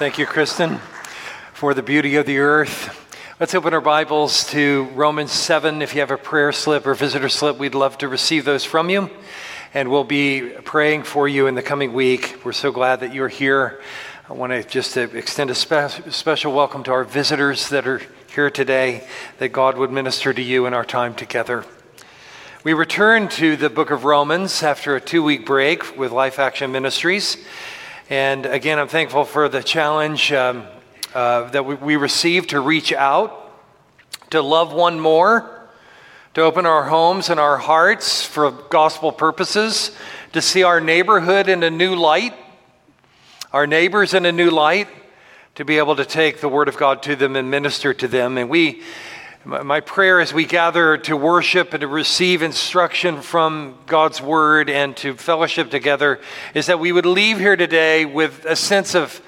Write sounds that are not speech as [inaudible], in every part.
Thank you, Kristen, for the beauty of the earth. Let's open our Bibles to Romans 7. If you have a prayer slip or visitor slip, we'd love to receive those from you. And we'll be praying for you in the coming week. We're so glad that you're here. I want to just uh, extend a spe- special welcome to our visitors that are here today, that God would minister to you in our time together. We return to the book of Romans after a two week break with Life Action Ministries. And again, I'm thankful for the challenge um, uh, that we, we received to reach out, to love one more, to open our homes and our hearts for gospel purposes, to see our neighborhood in a new light, our neighbors in a new light, to be able to take the Word of God to them and minister to them. And we my prayer as we gather to worship and to receive instruction from God's Word and to fellowship together is that we would leave here today with a sense of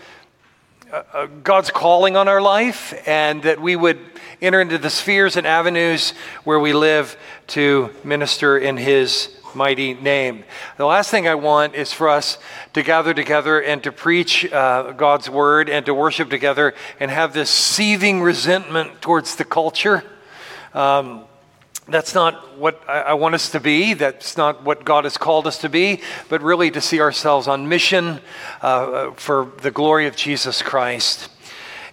uh, uh, God's calling on our life and that we would enter into the spheres and avenues where we live to minister in His mighty name. The last thing I want is for us to gather together and to preach uh, God's word and to worship together and have this seething resentment towards the culture. Um, that's not what I want us to be. That's not what God has called us to be, but really to see ourselves on mission uh, for the glory of Jesus Christ.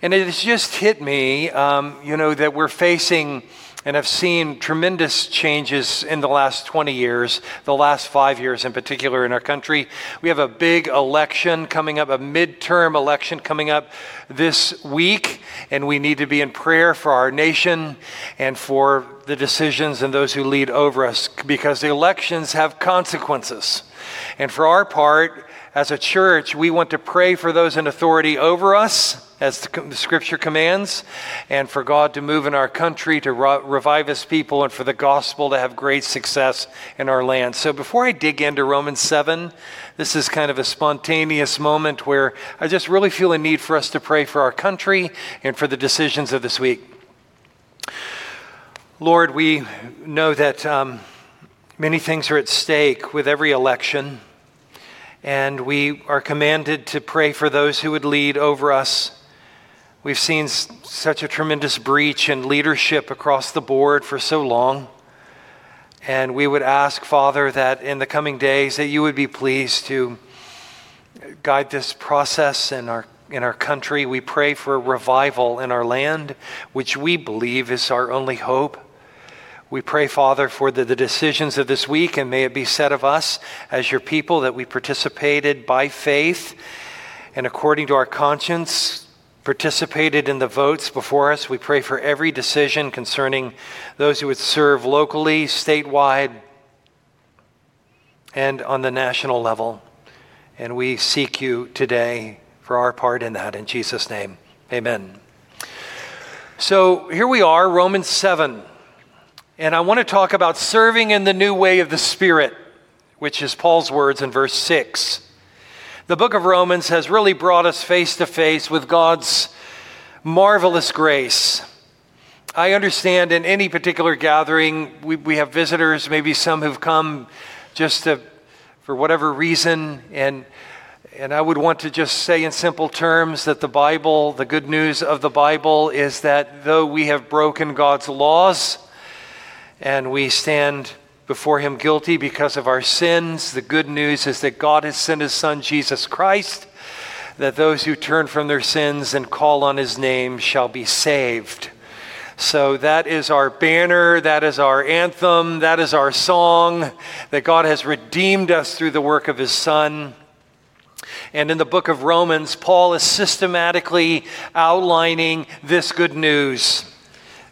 And it has just hit me, um, you know, that we're facing and have seen tremendous changes in the last 20 years, the last five years in particular in our country. We have a big election coming up, a midterm election coming up this week, and we need to be in prayer for our nation and for the decisions and those who lead over us because the elections have consequences. And for our part, as a church, we want to pray for those in authority over us as the scripture commands, and for God to move in our country, to revive his people, and for the gospel to have great success in our land. So before I dig into Romans 7, this is kind of a spontaneous moment where I just really feel a need for us to pray for our country and for the decisions of this week. Lord, we know that um, many things are at stake with every election, and we are commanded to pray for those who would lead over us. We've seen such a tremendous breach in leadership across the board for so long. And we would ask, Father, that in the coming days that you would be pleased to guide this process in our in our country. We pray for a revival in our land, which we believe is our only hope. We pray, Father, for the, the decisions of this week, and may it be said of us as your people that we participated by faith and according to our conscience participated in the votes before us. We pray for every decision concerning those who would serve locally, statewide, and on the national level. And we seek you today for our part in that. In Jesus' name, amen. So here we are, Romans 7. And I want to talk about serving in the new way of the Spirit, which is Paul's words in verse 6 the book of Romans has really brought us face to face with God's marvelous grace. I understand in any particular gathering, we, we have visitors, maybe some who've come just to, for whatever reason, and and I would want to just say in simple terms that the Bible, the good news of the Bible is that though we have broken God's laws and we stand before him guilty because of our sins. The good news is that God has sent his son Jesus Christ, that those who turn from their sins and call on his name shall be saved. So that is our banner, that is our anthem, that is our song, that God has redeemed us through the work of his son. And in the book of Romans, Paul is systematically outlining this good news.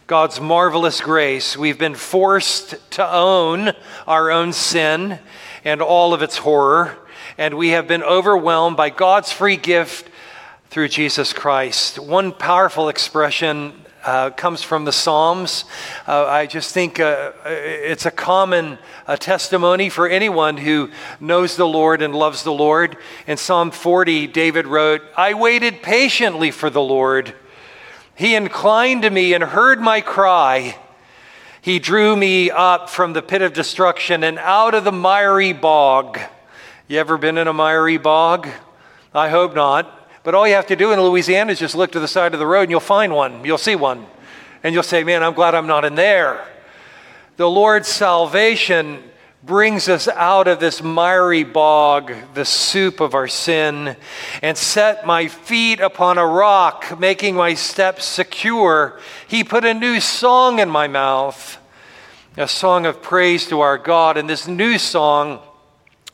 God's marvelous grace, we've been forced to own our own sin and all of its horror, and we have been overwhelmed by God's free gift through Jesus Christ. One powerful expression uh, comes from the Psalms. Uh, I just think uh, it's a common uh, testimony for anyone who knows the Lord and loves the Lord. In Psalm 40, David wrote, I waited patiently for the Lord. He inclined to me and heard my cry. He drew me up from the pit of destruction and out of the miry bog. You ever been in a miry bog? I hope not. But all you have to do in Louisiana is just look to the side of the road and you'll find one. You'll see one. And you'll say, Man, I'm glad I'm not in there. The Lord's salvation brings us out of this miry bog, the soup of our sin, and set my feet upon a rock, making my steps secure. He put a new song in my mouth, a song of praise to our God. And this new song,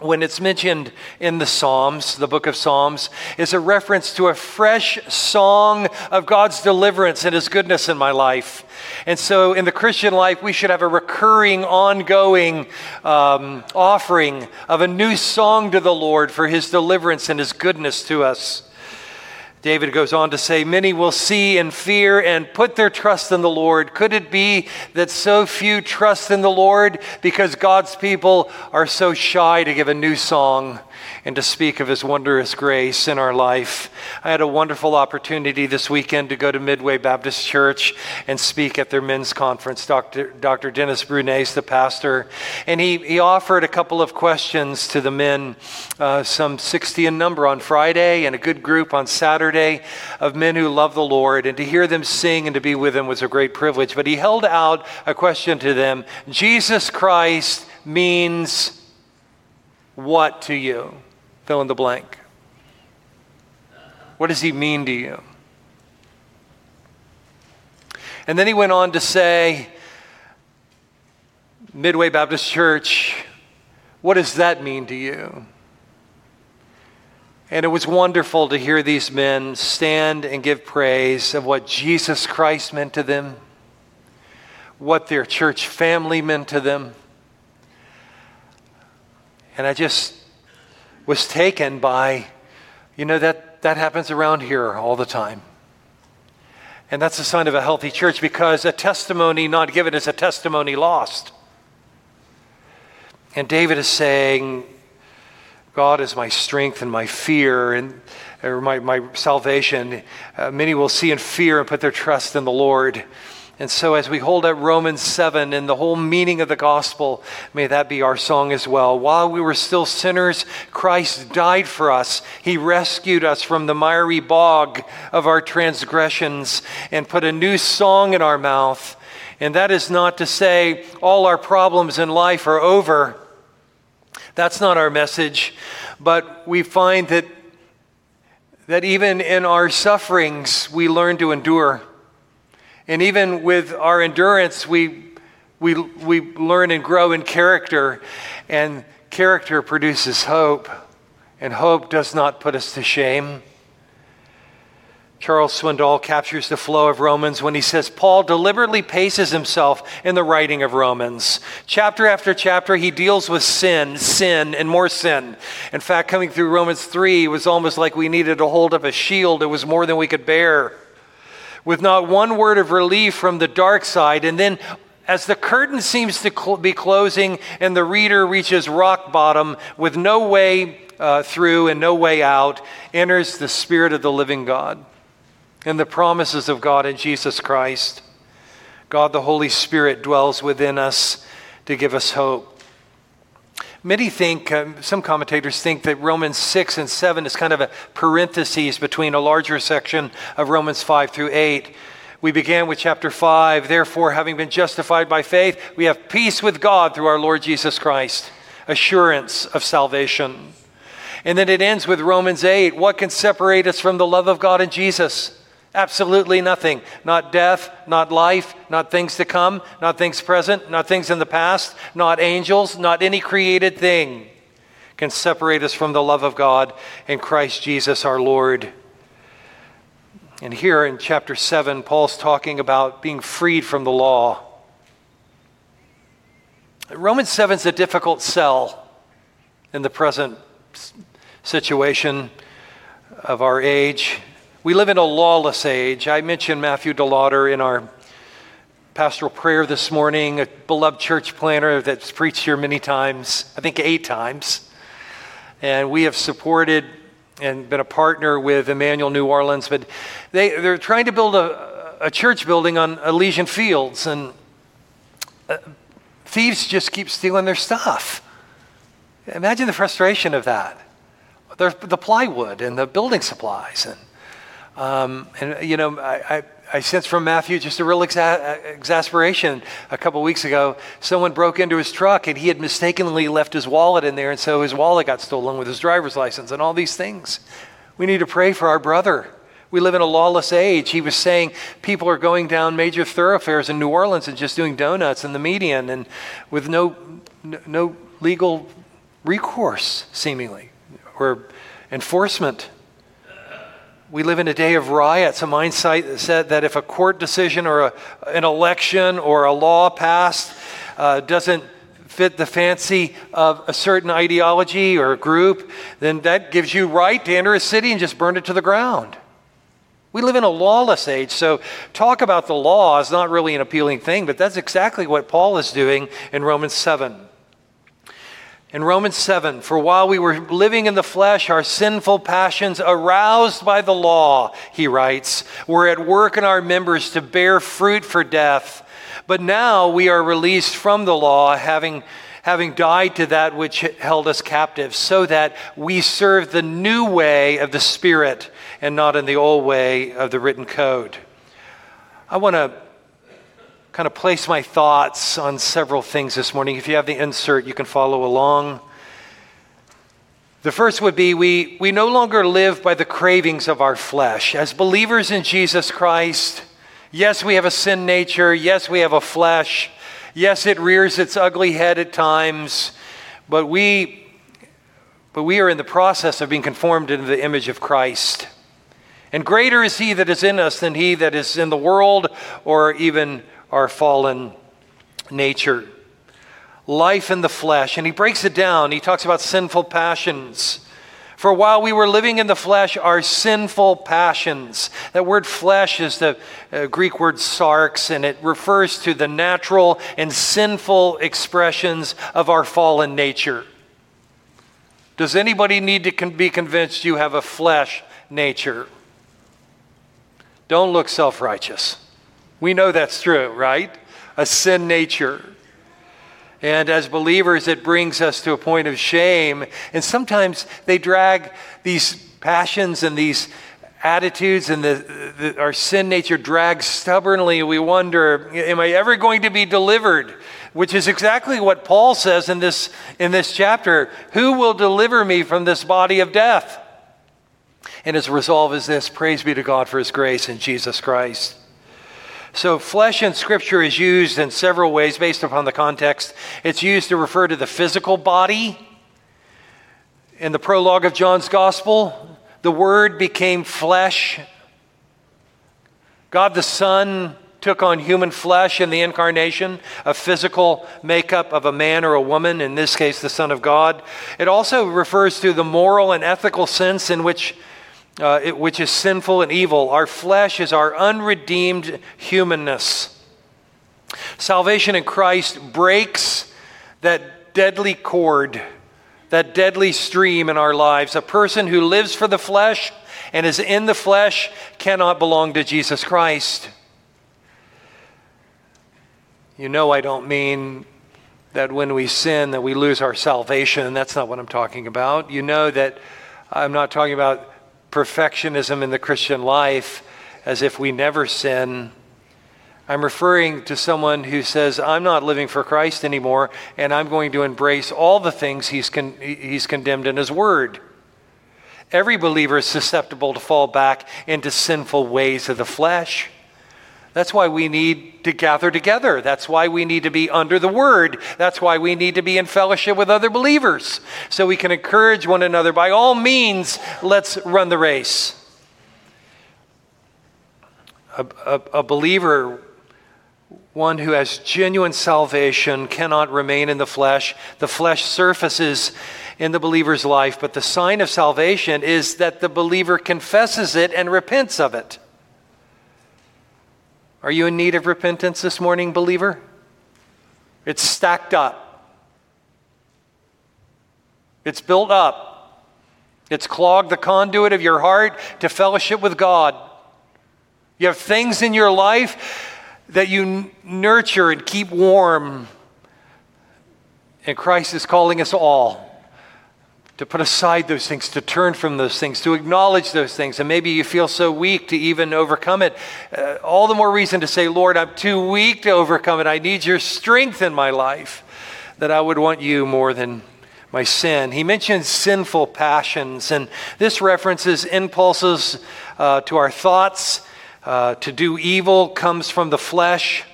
when it's mentioned in the Psalms, the book of Psalms, is a reference to a fresh song of God's deliverance and His goodness in my life. And so, in the Christian life, we should have a recurring, ongoing um, offering of a new song to the Lord for his deliverance and his goodness to us. David goes on to say, Many will see and fear and put their trust in the Lord. Could it be that so few trust in the Lord because God's people are so shy to give a new song? And to speak of His wondrous grace in our life. I had a wonderful opportunity this weekend to go to Midway Baptist Church and speak at their men's conference. Dr. Dr. Dennis Brunais, the pastor, and he, he offered a couple of questions to the men, uh, some 60 in number on Friday and a good group on Saturday of men who love the Lord. And to hear them sing and to be with them was a great privilege. But he held out a question to them Jesus Christ means what to you? Fill in the blank. What does he mean to you? And then he went on to say, Midway Baptist Church, what does that mean to you? And it was wonderful to hear these men stand and give praise of what Jesus Christ meant to them, what their church family meant to them. And I just was taken by, you know, that, that happens around here all the time. And that's a sign of a healthy church because a testimony not given is a testimony lost. And David is saying, God is my strength and my fear and or my, my salvation. Uh, many will see and fear and put their trust in the Lord. And so, as we hold up Romans 7 and the whole meaning of the gospel, may that be our song as well. While we were still sinners, Christ died for us. He rescued us from the miry bog of our transgressions and put a new song in our mouth. And that is not to say all our problems in life are over. That's not our message. But we find that, that even in our sufferings, we learn to endure. And even with our endurance, we, we, we learn and grow in character, and character produces hope, and hope does not put us to shame. Charles Swindoll captures the flow of Romans when he says Paul deliberately paces himself in the writing of Romans. Chapter after chapter, he deals with sin, sin, and more sin. In fact, coming through Romans 3 was almost like we needed to hold up a shield, it was more than we could bear with not one word of relief from the dark side. And then, as the curtain seems to cl- be closing and the reader reaches rock bottom with no way uh, through and no way out, enters the Spirit of the living God and the promises of God in Jesus Christ. God, the Holy Spirit, dwells within us to give us hope. Many think, um, some commentators think that Romans 6 and 7 is kind of a parenthesis between a larger section of Romans 5 through 8. We began with chapter 5. Therefore, having been justified by faith, we have peace with God through our Lord Jesus Christ, assurance of salvation. And then it ends with Romans 8. What can separate us from the love of God in Jesus? Absolutely nothing. Not death, not life, not things to come, not things present, not things in the past, not angels, not any created thing can separate us from the love of God in Christ Jesus our Lord. And here in chapter 7, Paul's talking about being freed from the law. Romans 7 is a difficult sell in the present situation of our age. We live in a lawless age. I mentioned Matthew DeLauder in our pastoral prayer this morning, a beloved church planner that's preached here many times, I think eight times. And we have supported and been a partner with Emmanuel New Orleans, but they, they're trying to build a, a church building on Elysian Fields, and uh, thieves just keep stealing their stuff. Imagine the frustration of that. there's the plywood and the building supplies. And, um, and you know, I, I, I sense from Matthew just a real exa- exasperation. A couple weeks ago, someone broke into his truck and he had mistakenly left his wallet in there, and so his wallet got stolen with his driver's license and all these things. We need to pray for our brother. We live in a lawless age. He was saying people are going down major thoroughfares in New Orleans and just doing donuts in the median and with no, no legal recourse, seemingly, or enforcement. We live in a day of riots. A mindset that said that if a court decision or a, an election or a law passed uh, doesn't fit the fancy of a certain ideology or group, then that gives you right to enter a city and just burn it to the ground. We live in a lawless age, so talk about the law is not really an appealing thing, but that's exactly what Paul is doing in Romans 7. In Romans 7, for while we were living in the flesh, our sinful passions, aroused by the law, he writes, were at work in our members to bear fruit for death. But now we are released from the law, having, having died to that which held us captive, so that we serve the new way of the Spirit and not in the old way of the written code. I want to kind of place my thoughts on several things this morning. If you have the insert, you can follow along. The first would be we, we no longer live by the cravings of our flesh. As believers in Jesus Christ, yes, we have a sin nature. Yes, we have a flesh. Yes, it rears its ugly head at times. But we, but we are in the process of being conformed into the image of Christ. And greater is he that is in us than he that is in the world or even our fallen nature. Life in the flesh. And he breaks it down. He talks about sinful passions. For while we were living in the flesh, our sinful passions. That word flesh is the uh, Greek word sarx, and it refers to the natural and sinful expressions of our fallen nature. Does anybody need to con- be convinced you have a flesh nature? Don't look self righteous. We know that's true, right? A sin nature. And as believers, it brings us to a point of shame. And sometimes they drag these passions and these attitudes and the, the, our sin nature drags stubbornly. We wonder, am I ever going to be delivered? Which is exactly what Paul says in this, in this chapter. Who will deliver me from this body of death? And his resolve is this Praise be to God for his grace in Jesus Christ. So, flesh in Scripture is used in several ways based upon the context. It's used to refer to the physical body. In the prologue of John's Gospel, the Word became flesh. God the Son took on human flesh in the incarnation, a physical makeup of a man or a woman, in this case, the Son of God. It also refers to the moral and ethical sense in which uh, it, which is sinful and evil. Our flesh is our unredeemed humanness. Salvation in Christ breaks that deadly cord, that deadly stream in our lives. A person who lives for the flesh and is in the flesh cannot belong to Jesus Christ. You know, I don't mean that when we sin that we lose our salvation. That's not what I'm talking about. You know that I'm not talking about perfectionism in the Christian life as if we never sin. I'm referring to someone who says, I'm not living for Christ anymore, and I'm going to embrace all the things he's, con- he's condemned in his word. Every believer is susceptible to fall back into sinful ways of the flesh. That's why we need to gather together. That's why we need to be under the word. That's why we need to be in fellowship with other believers so we can encourage one another. By all means, let's run the race. A, a, a believer, one who has genuine salvation, cannot remain in the flesh. The flesh surfaces in the believer's life, but the sign of salvation is that the believer confesses it and repents of it. Are you in need of repentance this morning, believer? It's stacked up. It's built up. It's clogged the conduit of your heart to fellowship with God. You have things in your life that you nurture and keep warm. And Christ is calling us all to put aside those things, to turn from those things, to acknowledge those things. And maybe you feel so weak to even overcome it. Uh, all the more reason to say, Lord, I'm too weak to overcome it. I need your strength in my life, that I would want you more than my sin. He mentions sinful passions, and this references impulses uh, to our thoughts. Uh, to do evil comes from the flesh,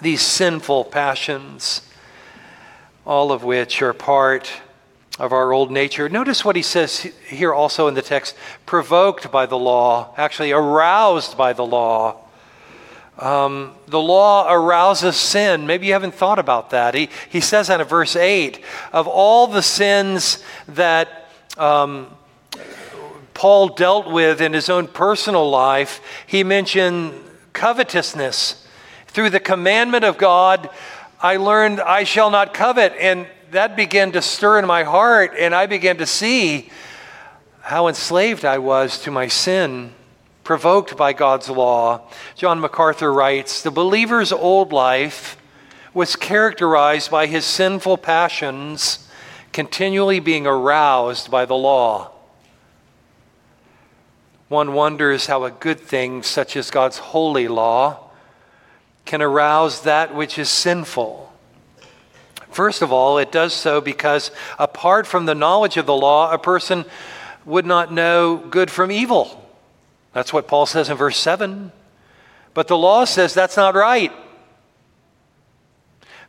these sinful passions, all of which are part of our old nature. Notice what he says here also in the text provoked by the law, actually aroused by the law. Um, the law arouses sin. Maybe you haven't thought about that. He, he says that in verse 8 of all the sins that um, Paul dealt with in his own personal life, he mentioned covetousness. Through the commandment of God, I learned I shall not covet. And that began to stir in my heart, and I began to see how enslaved I was to my sin, provoked by God's law. John MacArthur writes The believer's old life was characterized by his sinful passions continually being aroused by the law. One wonders how a good thing, such as God's holy law, can arouse that which is sinful. First of all, it does so because apart from the knowledge of the law, a person would not know good from evil. That's what Paul says in verse 7. But the law says that's not right.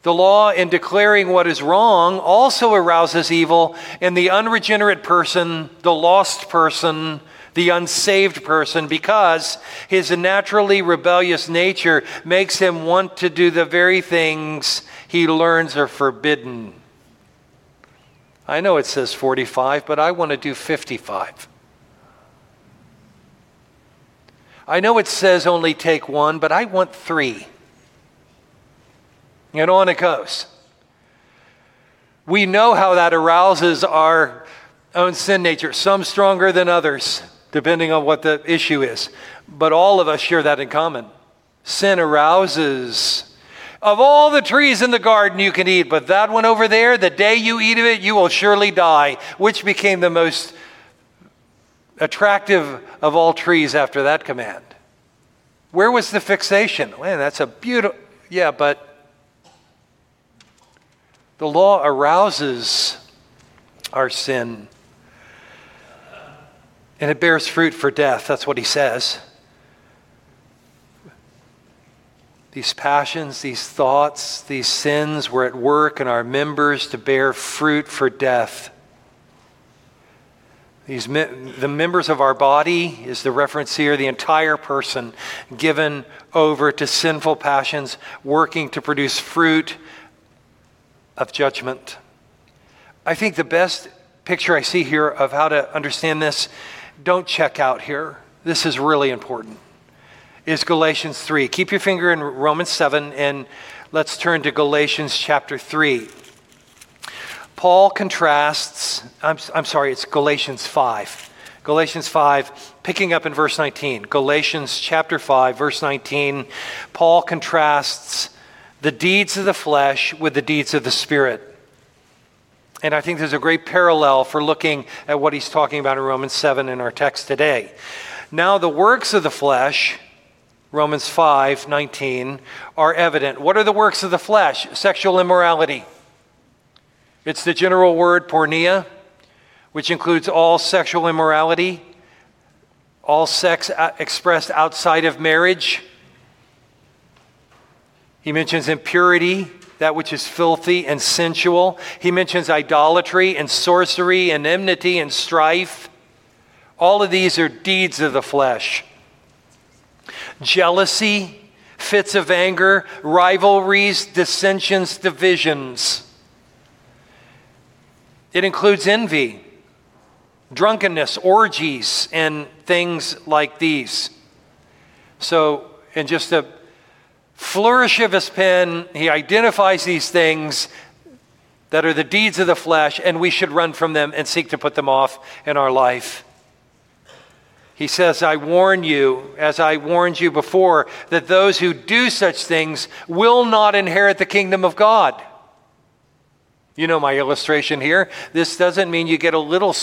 The law, in declaring what is wrong, also arouses evil in the unregenerate person, the lost person, the unsaved person, because his naturally rebellious nature makes him want to do the very things he learns are forbidden. I know it says 45, but I want to do 55. I know it says only take one, but I want three. And on it goes. We know how that arouses our own sin nature, some stronger than others, depending on what the issue is. But all of us share that in common. Sin arouses of all the trees in the garden you can eat, but that one over there, the day you eat of it, you will surely die, which became the most attractive of all trees after that command. Where was the fixation? Man, that's a beautiful, yeah, but the law arouses our sin and it bears fruit for death. That's what he says. These passions, these thoughts, these sins were at work in our members to bear fruit for death. These, the members of our body is the reference here, the entire person given over to sinful passions, working to produce fruit of judgment. I think the best picture I see here of how to understand this, don't check out here. This is really important is Galatians 3. Keep your finger in Romans 7 and let's turn to Galatians chapter 3. Paul contrasts, I'm, I'm sorry, it's Galatians 5. Galatians 5, picking up in verse 19. Galatians chapter 5, verse 19. Paul contrasts the deeds of the flesh with the deeds of the Spirit. And I think there's a great parallel for looking at what he's talking about in Romans 7 in our text today. Now, the works of the flesh Romans 5 19, are evident. What are the works of the flesh? Sexual immorality. It's the general word porneia, which includes all sexual immorality, all sex uh, expressed outside of marriage. He mentions impurity, that which is filthy and sensual. He mentions idolatry and sorcery and enmity and strife. All of these are deeds of the flesh jealousy, fits of anger, rivalries, dissensions, divisions. It includes envy, drunkenness, orgies, and things like these. So, in just a flourish of his pen, he identifies these things that are the deeds of the flesh, and we should run from them and seek to put them off in our life. He says, I warn you, as I warned you before, that those who do such things will not inherit the kingdom of God. You know my illustration here. This doesn't mean you get a little,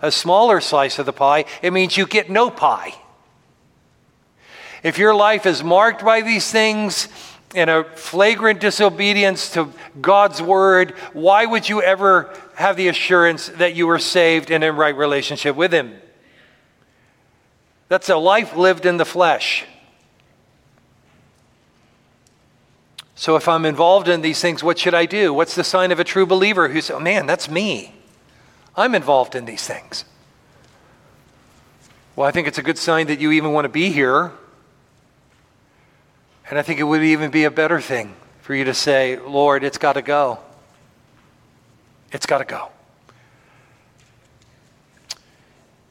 a smaller slice of the pie. It means you get no pie. If your life is marked by these things and a flagrant disobedience to God's word, why would you ever have the assurance that you were saved and in right relationship with Him? That's a life lived in the flesh. So if I'm involved in these things, what should I do? What's the sign of a true believer who's, oh man, that's me? I'm involved in these things. Well, I think it's a good sign that you even want to be here. And I think it would even be a better thing for you to say, Lord, it's got to go. It's got to go.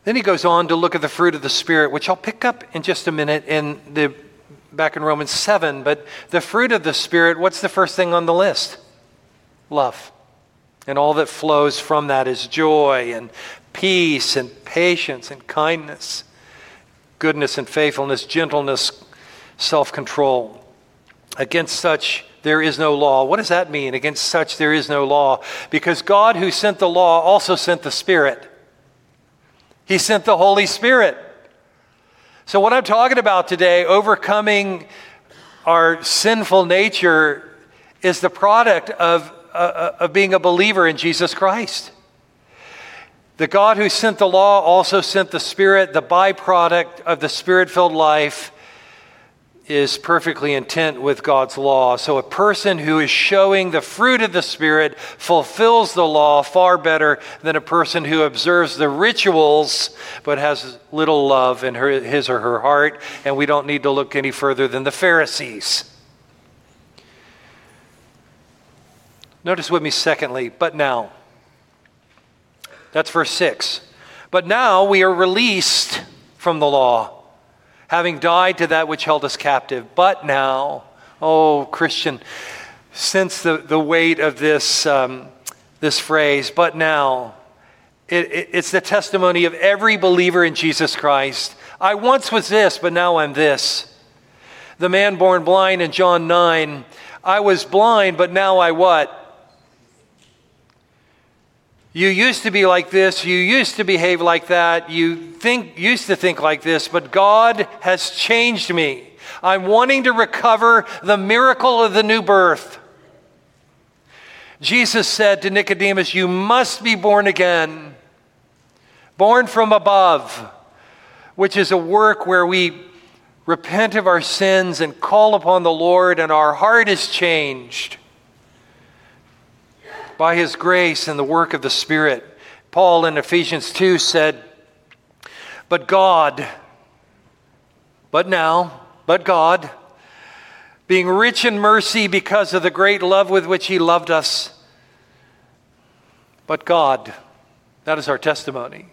Then he goes on to look at the fruit of the Spirit, which I'll pick up in just a minute in the back in Romans 7. But the fruit of the Spirit, what's the first thing on the list? Love. And all that flows from that is joy and peace and patience and kindness, goodness and faithfulness, gentleness, self control. Against such there is no law. What does that mean? Against such there is no law. Because God, who sent the law, also sent the Spirit. He sent the Holy Spirit. So, what I'm talking about today, overcoming our sinful nature, is the product of, uh, uh, of being a believer in Jesus Christ. The God who sent the law also sent the Spirit, the byproduct of the Spirit filled life is perfectly intent with God's law. So a person who is showing the fruit of the Spirit fulfills the law far better than a person who observes the rituals but has little love in her, his or her heart. And we don't need to look any further than the Pharisees. Notice with me, secondly, but now. That's verse 6. But now we are released from the law having died to that which held us captive. But now, oh, Christian, since the, the weight of this, um, this phrase, but now. It, it, it's the testimony of every believer in Jesus Christ. I once was this, but now I'm this. The man born blind in John 9, I was blind, but now I what? You used to be like this, you used to behave like that, you think used to think like this, but God has changed me. I'm wanting to recover the miracle of the new birth. Jesus said to Nicodemus, You must be born again, born from above, which is a work where we repent of our sins and call upon the Lord, and our heart is changed by his grace and the work of the Spirit. Paul in Ephesians 2 said, But God, but now, but God, being rich in mercy because of the great love with which he loved us, but God, that is our testimony.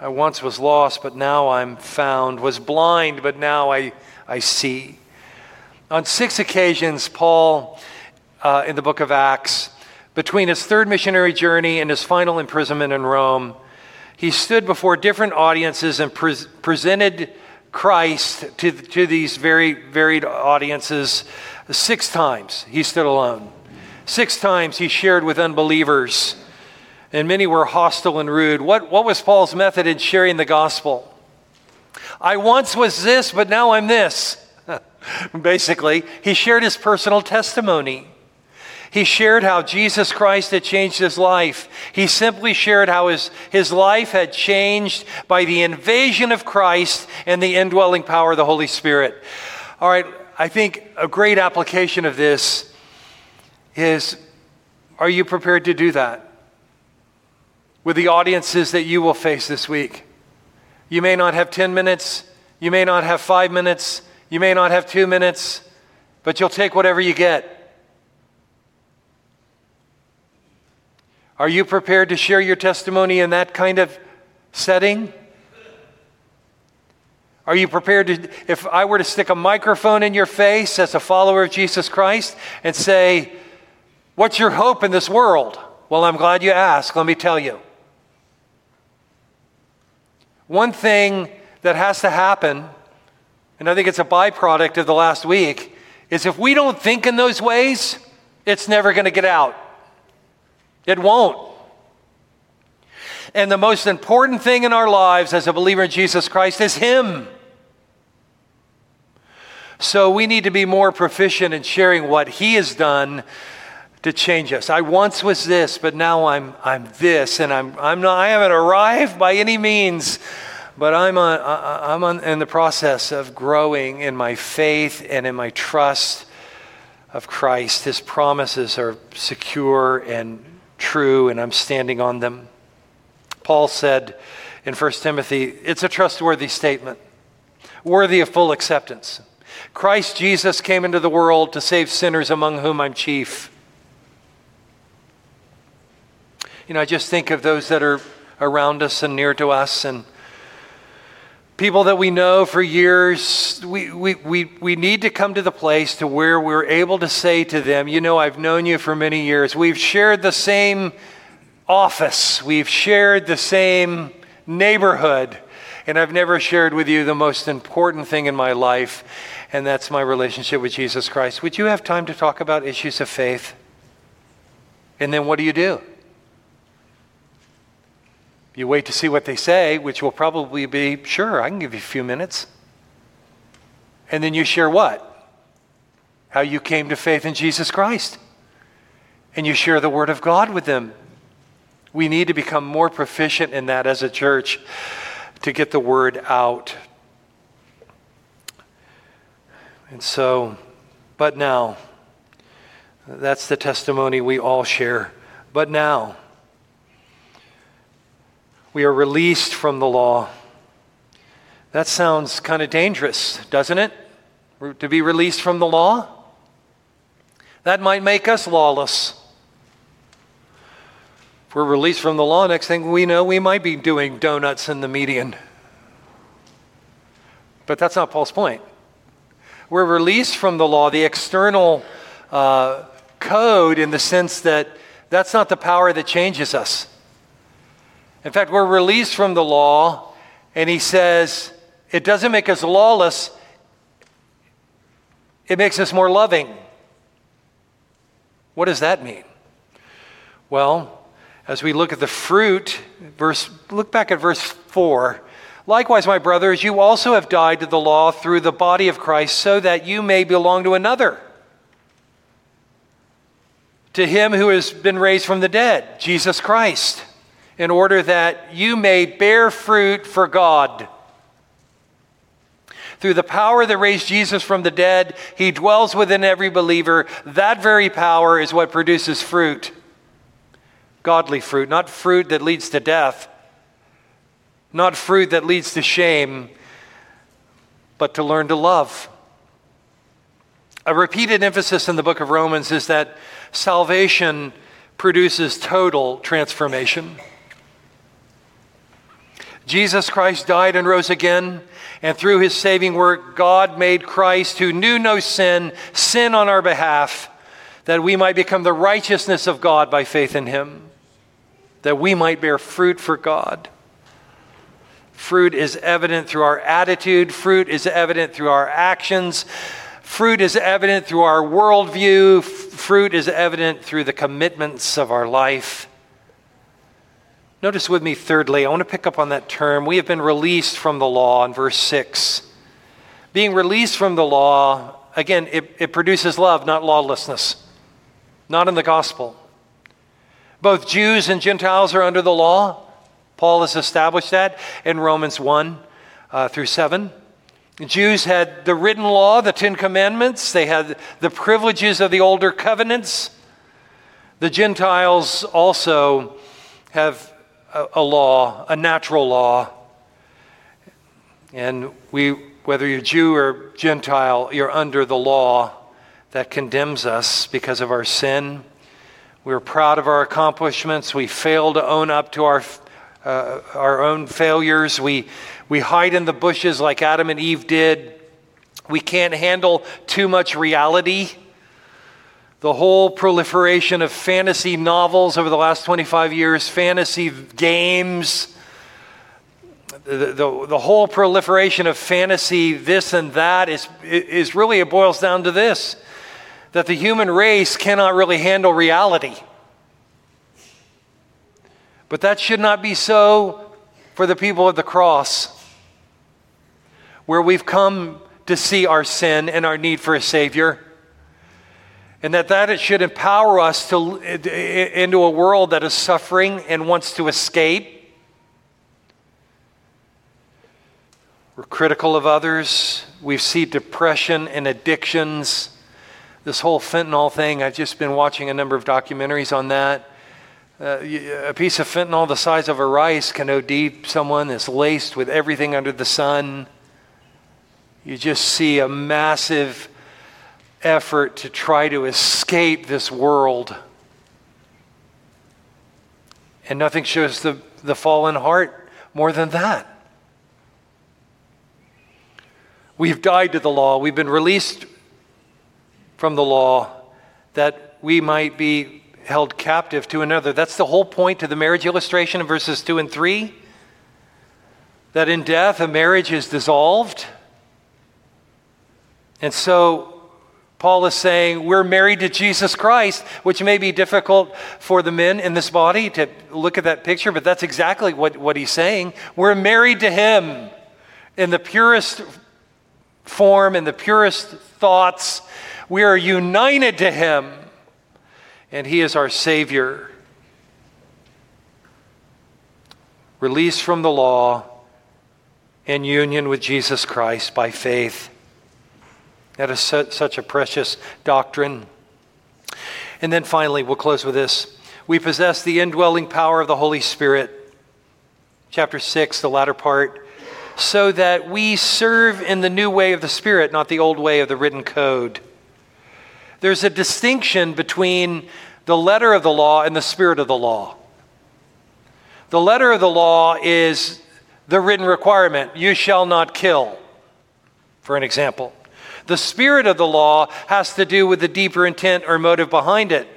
I once was lost, but now I'm found, was blind, but now I, I see. On six occasions, Paul, uh, in the book of Acts, between his third missionary journey and his final imprisonment in Rome, he stood before different audiences and pre- presented Christ to, to these very varied audiences. Six times he stood alone. Six times he shared with unbelievers, and many were hostile and rude. What, what was Paul's method in sharing the gospel? I once was this, but now I'm this. [laughs] Basically, he shared his personal testimony. He shared how Jesus Christ had changed his life. He simply shared how his, his life had changed by the invasion of Christ and the indwelling power of the Holy Spirit. All right, I think a great application of this is are you prepared to do that? With the audiences that you will face this week. You may not have 10 minutes, you may not have five minutes, you may not have two minutes, but you'll take whatever you get. Are you prepared to share your testimony in that kind of setting? Are you prepared to, if I were to stick a microphone in your face as a follower of Jesus Christ and say, What's your hope in this world? Well, I'm glad you asked. Let me tell you. One thing that has to happen, and I think it's a byproduct of the last week, is if we don't think in those ways, it's never going to get out. It won't. And the most important thing in our lives as a believer in Jesus Christ is Him. So we need to be more proficient in sharing what He has done to change us. I once was this, but now I'm, I'm this, and I'm, I'm not, I haven't arrived by any means, but I'm, on, I'm on, in the process of growing in my faith and in my trust of Christ. His promises are secure and true, and I'm standing on them. Paul said in 1 Timothy, it's a trustworthy statement, worthy of full acceptance. Christ Jesus came into the world to save sinners, among whom I'm chief. You know, I just think of those that are around us and near to us and people that we know for years. We, we, we, we need to come to the place to where we're able to say to them, you know, I've known you for many years. We've shared the same office, we've shared the same neighborhood, and I've never shared with you the most important thing in my life, and that's my relationship with Jesus Christ. Would you have time to talk about issues of faith? And then what do you do? You wait to see what they say, which will probably be, sure, I can give you a few minutes. And then you share what? How you came to faith in Jesus Christ. And you share the Word of God with them. We need to become more proficient in that as a church to get the Word out. And so, but now, that's the testimony we all share. But now, we are released from the law. That sounds kind of dangerous, doesn't it? To be released from the law? That might make us lawless. If we're released from the law, next thing we know, we might be doing donuts in the median. But that's not Paul's point. We're released from the law, the external uh, code, in the sense that that's not the power that changes us. In fact, we're released from the law, and he says it doesn't make us lawless, it makes us more loving. What does that mean? Well, as we look at the fruit, verse, look back at verse 4. Likewise, my brothers, you also have died to the law through the body of Christ, so that you may belong to another. To him who has been raised from the dead, Jesus Christ in order that you may bear fruit for God. Through the power that raised Jesus from the dead, he dwells within every believer. That very power is what produces fruit godly fruit, not fruit that leads to death, not fruit that leads to shame, but to learn to love. A repeated emphasis in the book of Romans is that salvation produces total transformation. Jesus Christ died and rose again, and through his saving work, God made Christ, who knew no sin, sin on our behalf, that we might become the righteousness of God by faith in him, that we might bear fruit for God. Fruit is evident through our attitude, fruit is evident through our actions, fruit is evident through our worldview, fruit is evident through the commitments of our life. Notice with me, thirdly, I want to pick up on that term. We have been released from the law in verse 6. Being released from the law, again, it, it produces love, not lawlessness, not in the gospel. Both Jews and Gentiles are under the law. Paul has established that in Romans 1 uh, through 7. The Jews had the written law, the Ten Commandments, they had the privileges of the older covenants. The Gentiles also have a, law, a natural law. And we, whether you're Jew or Gentile, you're under the law that condemns us because of our sin. We're proud of our accomplishments. We fail to own up to our, uh, our own failures. We, we hide in the bushes like Adam and Eve did. We can't handle too much reality the whole proliferation of fantasy novels over the last 25 years, fantasy games, the, the, the, whole proliferation of fantasy, this and that, is, is really, it boils down to this that the human race cannot really handle reality. But that should not be so for the people of the cross, where we've come to see our sin and our need for a Savior. And that that it should empower us to, into a world that is suffering and wants to escape. We're critical of others. We see depression and addictions. This whole fentanyl thing, I've just been watching a number of documentaries on that. Uh, a piece of fentanyl the size of a rice can OD someone that's laced with everything under the sun. You just see a massive effort to try to escape this world. And nothing shows the, the fallen heart more than that. We've died to the law. We've been released from the law that we might be held captive to another. That's the whole point to the marriage illustration in verses 2 and 3. That in death, a marriage is dissolved. And so Paul is saying we're married to Jesus Christ, which may be difficult for the men in this body to look at that picture, but that's exactly what, what he's saying. We're married to him in the purest form and the purest thoughts. We are united to Him, and He is our Savior. Released from the law in union with Jesus Christ by faith. That is such a precious doctrine. And then finally, we'll close with this. We possess the indwelling power of the Holy Spirit. Chapter 6, the latter part so that we serve in the new way of the Spirit, not the old way of the written code. There's a distinction between the letter of the law and the spirit of the law. The letter of the law is the written requirement you shall not kill, for an example. The spirit of the law has to do with the deeper intent or motive behind it.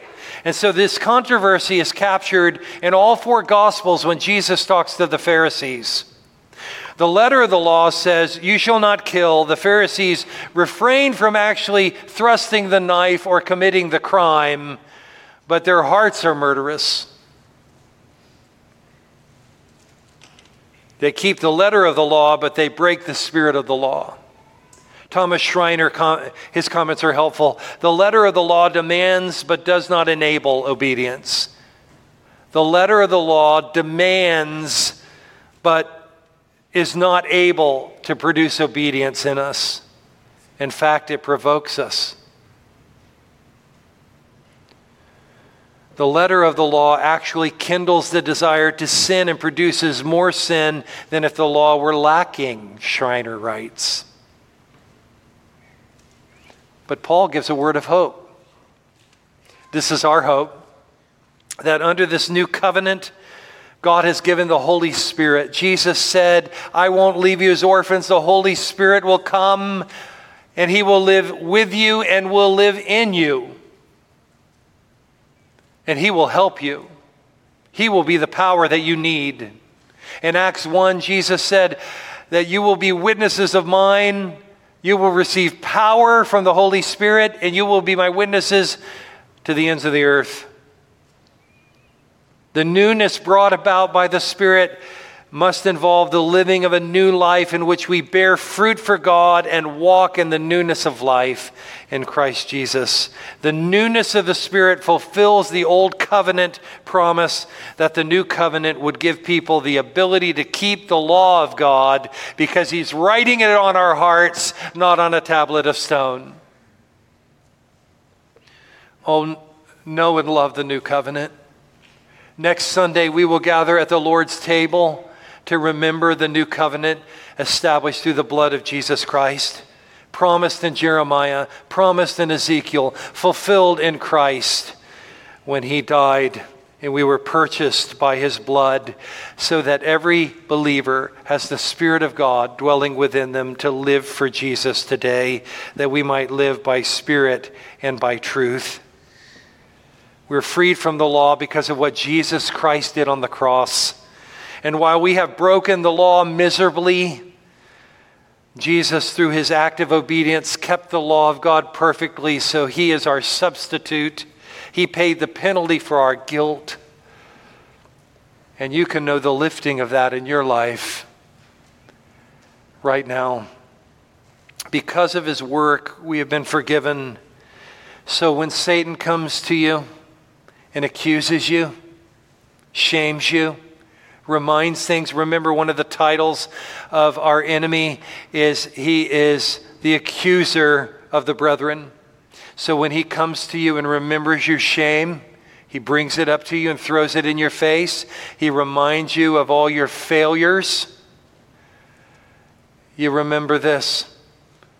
And so this controversy is captured in all four Gospels when Jesus talks to the Pharisees. The letter of the law says, You shall not kill. The Pharisees refrain from actually thrusting the knife or committing the crime, but their hearts are murderous. They keep the letter of the law, but they break the spirit of the law. Thomas Schreiner, his comments are helpful. The letter of the law demands but does not enable obedience. The letter of the law demands but is not able to produce obedience in us. In fact, it provokes us. The letter of the law actually kindles the desire to sin and produces more sin than if the law were lacking, Schreiner writes. But Paul gives a word of hope. This is our hope that under this new covenant, God has given the Holy Spirit. Jesus said, I won't leave you as orphans. The Holy Spirit will come and he will live with you and will live in you. And he will help you. He will be the power that you need. In Acts 1, Jesus said that you will be witnesses of mine. You will receive power from the Holy Spirit, and you will be my witnesses to the ends of the earth. The newness brought about by the Spirit must involve the living of a new life in which we bear fruit for God and walk in the newness of life in Christ Jesus. The newness of the Spirit fulfills the old covenant promise that the new covenant would give people the ability to keep the law of God because He's writing it on our hearts, not on a tablet of stone. Oh, know and love the new covenant. Next Sunday, we will gather at the Lord's table to remember the new covenant established through the blood of Jesus Christ, promised in Jeremiah, promised in Ezekiel, fulfilled in Christ when he died and we were purchased by his blood so that every believer has the Spirit of God dwelling within them to live for Jesus today, that we might live by Spirit and by truth. We're freed from the law because of what Jesus Christ did on the cross. And while we have broken the law miserably, Jesus, through his active obedience, kept the law of God perfectly, so he is our substitute. He paid the penalty for our guilt. And you can know the lifting of that in your life right now. Because of his work, we have been forgiven. So when Satan comes to you and accuses you, shames you, reminds things, remember one of the titles of our enemy is he is the accuser of the brethren. So when he comes to you and remembers your shame, he brings it up to you and throws it in your face. He reminds you of all your failures. You remember this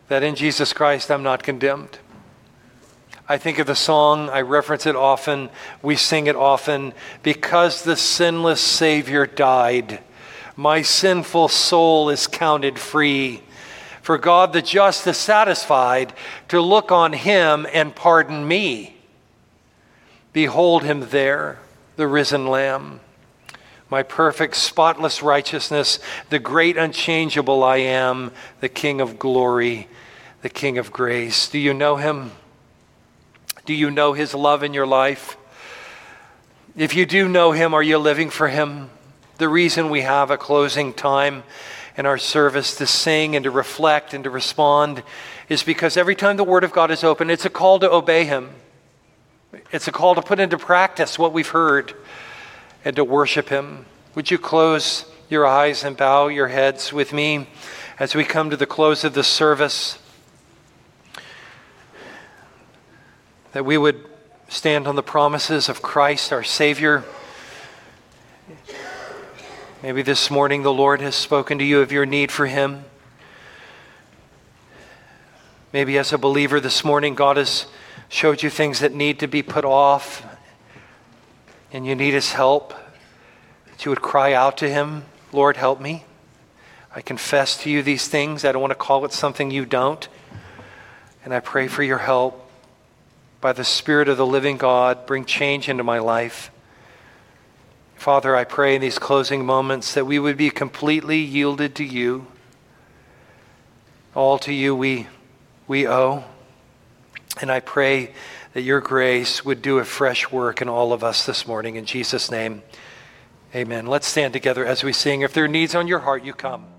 that in Jesus Christ I'm not condemned. I think of the song, I reference it often, we sing it often. Because the sinless Savior died, my sinful soul is counted free. For God the just is satisfied to look on him and pardon me. Behold him there, the risen Lamb. My perfect, spotless righteousness, the great, unchangeable I am, the King of glory, the King of grace. Do you know him? Do you know his love in your life? If you do know him, are you living for him? The reason we have a closing time in our service to sing and to reflect and to respond is because every time the Word of God is open, it's a call to obey Him. It's a call to put into practice what we've heard and to worship Him. Would you close your eyes and bow your heads with me as we come to the close of the service? That we would stand on the promises of Christ, our Savior. Maybe this morning the Lord has spoken to you of your need for Him. Maybe as a believer this morning, God has showed you things that need to be put off, and you need His help. That you would cry out to Him, Lord, help me. I confess to you these things. I don't want to call it something you don't. And I pray for your help by the Spirit of the living God, bring change into my life. Father, I pray in these closing moments that we would be completely yielded to you. All to you we, we owe. And I pray that your grace would do a fresh work in all of us this morning. In Jesus' name, amen. Let's stand together as we sing. If there are needs on your heart, you come.